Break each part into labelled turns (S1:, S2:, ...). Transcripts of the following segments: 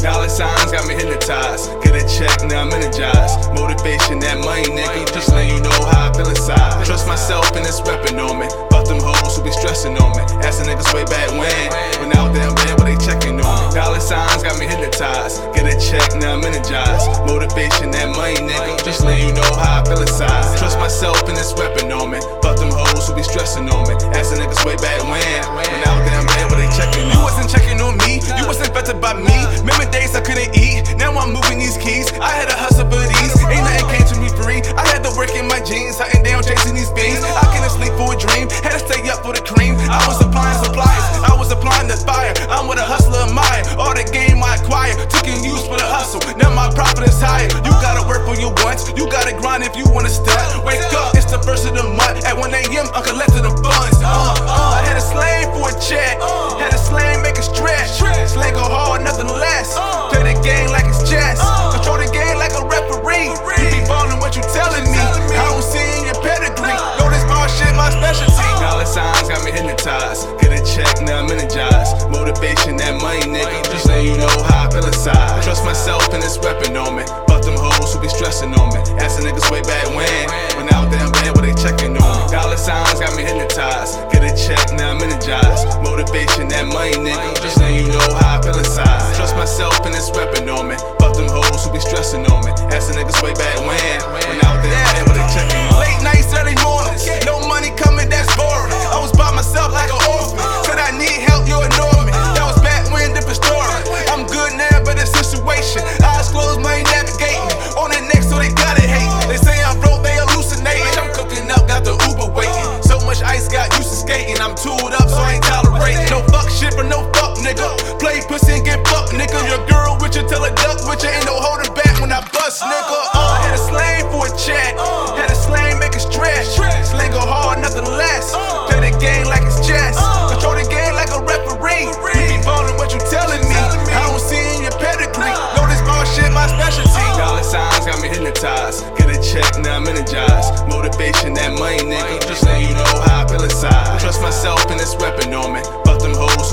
S1: signs got me hypnotized. Get a check, now I'm energized. Motivation, that money, nigga. Just letting you know how I feel inside. Trust myself and this weapon on me. Fuck them hoes who be stressing on me. Asking niggas way back when. When out there, man, but they checking on me. Dollar signs got me hypnotized. Get a check, now I'm energized. Motivation, that money, nigga. Just letting you know how I feel inside. Trust myself and this weapon on me. Fuck them hoes be stressing on me. Asking niggas way back when. When out there, man, but they checking on
S2: You wasn't checking on me, you wasn't affected by me. Remember days I couldn't eat, now I'm moving these keys. I had to hustle for these, ain't nothing came to me free. I had to work in my jeans, hunting down, chasing these fiends. I couldn't sleep for a dream, had to stay up for the cream. I was applying supplies, I was applying the fire. I'm with a hustler of mine, all the game I acquire, took in use for the hustle. Now my profit is higher. You gotta work for your wants, you gotta grind if you wanna step. At 1 a.m., I'm collecting the funds. Uh, uh, I had a slave for a check, had a slave make a stretch. Slang go hard, nothing less. Play the game like it's chess. Control the game like a referee. You be ballin' what you telling me. I don't see in your pedigree. Know this ball shit my specialty.
S1: Dollar signs got me hypnotized. Get a check, now I'm energized. Motivation, that money, nigga. Just letting you know how I feel inside. Trust myself and this reppin' on me. Fuck them hoes who be stressing on me. Asking niggas way back when. Signs got me hypnotized. Get a check, now I'm energized. Motivation, that money, nigga. Just letting you know how I feel inside. Trust myself and it's reppin' on me. Fuck them hoes who be stressing on me. Asking niggas way back
S2: Play pussy and get fucked, nigga. Your girl with you, tell her duck with you. Ain't no holding back when I bust, nigga. Uh, uh, uh. had a slave for a check. Uh. Had a slave make a stretch. Sling go hard, nothing less. Play the game like it's chess. Control the game like a referee. You be ballin' what you telling me. I don't see in your pedigree. Know this ball shit my specialty.
S1: Dollar signs got me hypnotized. Get a check, now I'm energized. Motivation, that money, nigga. Just letting you know how I feel inside. Trust myself and this weapon on me.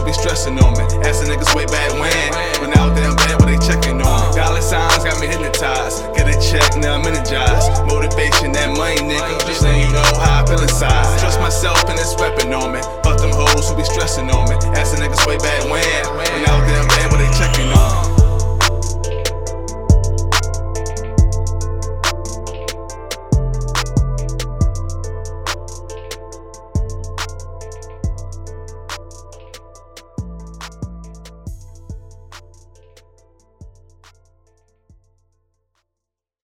S1: Be stressing on me. Asking niggas way back when. When out there, bad, but they checking on. Dollar signs got me hypnotized. Get a check, now I'm energized. Motivation, that money, nigga. Just letting you know how I feel inside. Trust myself and it's reppin' on me. Fuck them hoes who be stressing on me. Asking niggas way back.